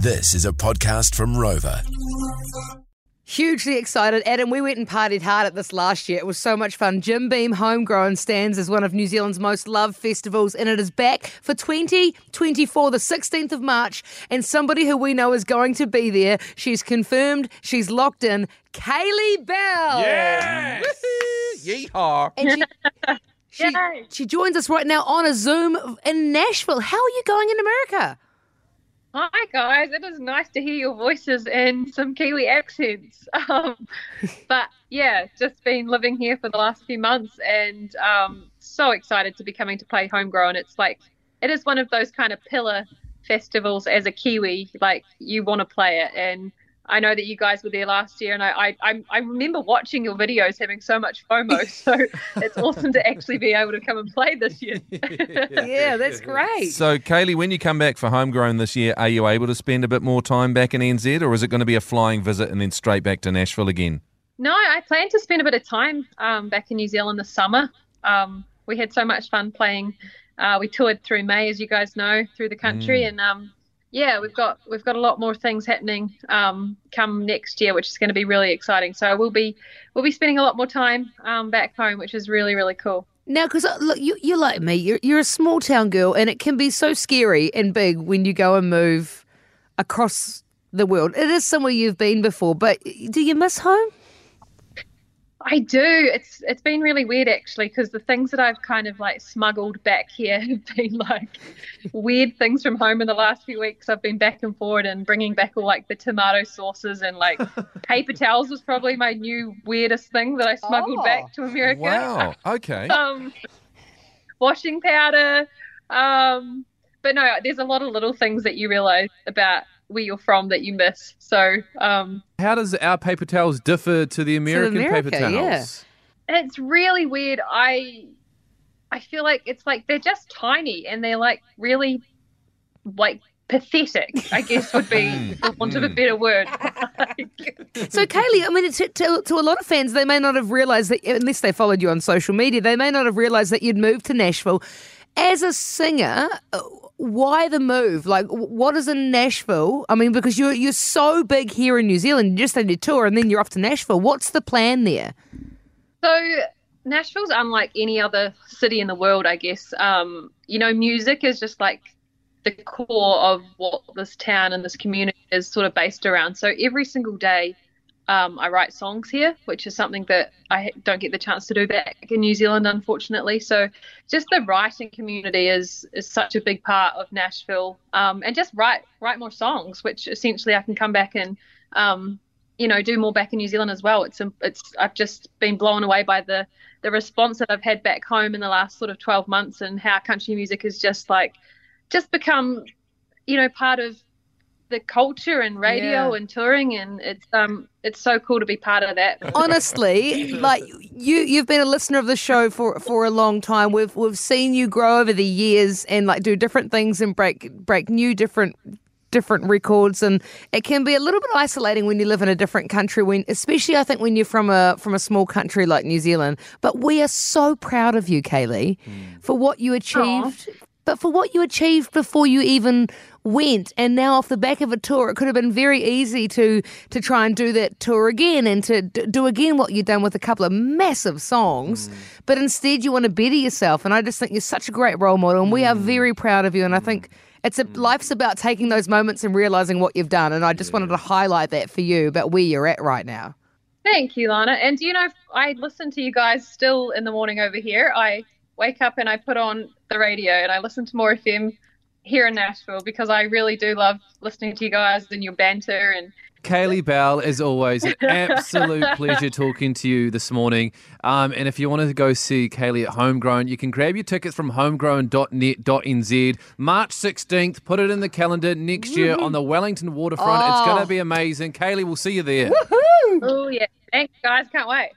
This is a podcast from Rova. Hugely excited. Adam, we went and partied hard at this last year. It was so much fun. Jim Beam Homegrown stands as one of New Zealand's most loved festivals, and it is back for 2024, the 16th of March. And somebody who we know is going to be there. She's confirmed, she's locked in. Kaylee Bell. Yes! Yeehaw! And she, she, she joins us right now on a Zoom in Nashville. How are you going in America? Hi guys, it is nice to hear your voices and some Kiwi accents. Um, but yeah, just been living here for the last few months and um, so excited to be coming to play Homegrown. It's like it is one of those kind of pillar festivals as a Kiwi, like you want to play it. And I know that you guys were there last year, and I I, I- I remember watching your videos, having so much FOMO. So it's awesome to actually be able to come and play this year. Yeah, that's great. So, Kaylee, when you come back for Homegrown this year, are you able to spend a bit more time back in NZ, or is it going to be a flying visit and then straight back to Nashville again? No, I plan to spend a bit of time um, back in New Zealand this summer. Um, we had so much fun playing. Uh, we toured through May, as you guys know, through the country, and um, yeah, we've got we've got a lot more things happening um, come next year, which is going to be really exciting. So we'll be we'll be spending a lot more time um, back home, which is really really cool. Now, because look, you, you're like me, you're, you're a small town girl, and it can be so scary and big when you go and move across the world. It is somewhere you've been before, but do you miss home? I do. It's it's been really weird actually because the things that I've kind of like smuggled back here have been like weird things from home in the last few weeks. I've been back and forward and bringing back all like the tomato sauces and like paper towels was probably my new weirdest thing that I smuggled Oh. back to America. Wow. Okay. um, washing powder. Um, but no, there's a lot of little things that you realize about where you're from that you miss. So um, How does our paper towels differ to the American America, paper yeah. towels? it's really weird. I I feel like it's like they're just tiny and they're like really like pathetic. I guess would be for want of a better word. So, Kaylee, I mean, to, to, to a lot of fans, they may not have realised that, unless they followed you on social media, they may not have realised that you'd moved to Nashville. As a singer, why the move? Like, what is in Nashville? I mean, because you're you're so big here in New Zealand, you just had your tour, and then you're off to Nashville. What's the plan there? So Nashville's unlike any other city in the world, I guess. Um, you know, music is just like the core of what this town and this community is sort of based around. So every single day, um, I write songs here, which is something that I don't get the chance to do back in New Zealand, unfortunately. So just the writing community is is such a big part of Nashville, um, and just write write more songs, which essentially I can come back and um, you know do more back in New Zealand as well. It's it's I've just been blown away by the the response that I've had back home in the last sort of 12 months and how country music has just like just become you know part of the culture and radio Yeah. and touring and it's um it's so cool to be part of that. Honestly, like you, you've been a listener of the show for for a long time. We've we've seen you grow over the years and like do different things and break break new different different records and it can be a little bit isolating when you live in a different country when especially I think when you're from a from a small country like New Zealand but we are so proud of you Kaylee for what you achieved but for what you achieved before you even went. And now off the back of a tour it could have been very easy to to try and do that tour again and to d- do again what you've done with a couple of massive songs. Mm. But instead you want to better yourself. And i just think you're such a great role model and we are mm. very proud of you. And i think mm. it's a life's about taking those moments and realizing what you've done. And i just wanted to highlight that for you about where you're at right now. Thank you, Lana. And do you know, I listen to you guys still in the morning over here. I wake up and I put on the radio and I listen to more FM here in Nashville because I really do love listening to you guys and your banter and Kaylee Bell, as always, an absolute pleasure talking to you this morning. Um, and if you want to go see Kaylee at Homegrown, you can grab your tickets from homegrown.net.nz. March 16th, put it in the calendar next year on the Wellington waterfront. It's going Oh. to be amazing. Kaylee, we'll see you there. oh yeah, thanks guys, can't wait.